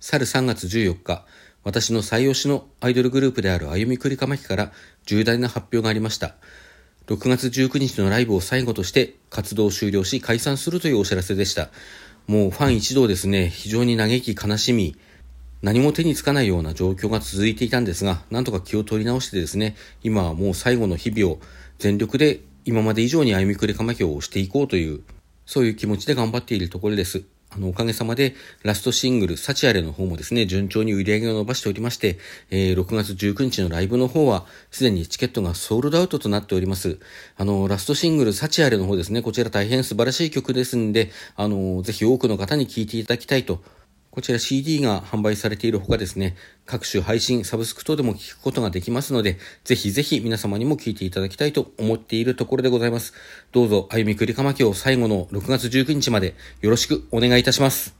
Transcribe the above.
去る3月14日、私の最推しのアイドルグループである歩みくりかまきから重大な発表がありました。6月19日のライブを最後として活動を終了し解散するというお知らせでした。もうファン一同ですね、非常に嘆き悲しみ、何も手につかないような状況が続いていたんですが、なんとか気を取り直してですね、今はもう最後の日々を全力で今まで以上に歩みくりかまきをしていこうという、そういう気持ちで頑張っているところです。あの、おかげさまで、ラストシングル、サチアレの方もですね、順調に売り上げを伸ばしておりまして、えー、6月19日のライブの方は、すでにチケットがソールドアウトとなっております。あの、ラストシングル、サチアレの方ですね、こちら大変素晴らしい曲ですんで、あの、ぜひ多くの方に聴いていただきたいとこちら CD が販売されているほかですね、各種配信、サブスク等でも聞くことができますので、ぜひぜひ皆様にも聞いていただきたいと思っているところでございます。どうぞ、歩みくりかまきを最後の6月19日までよろしくお願いいたします。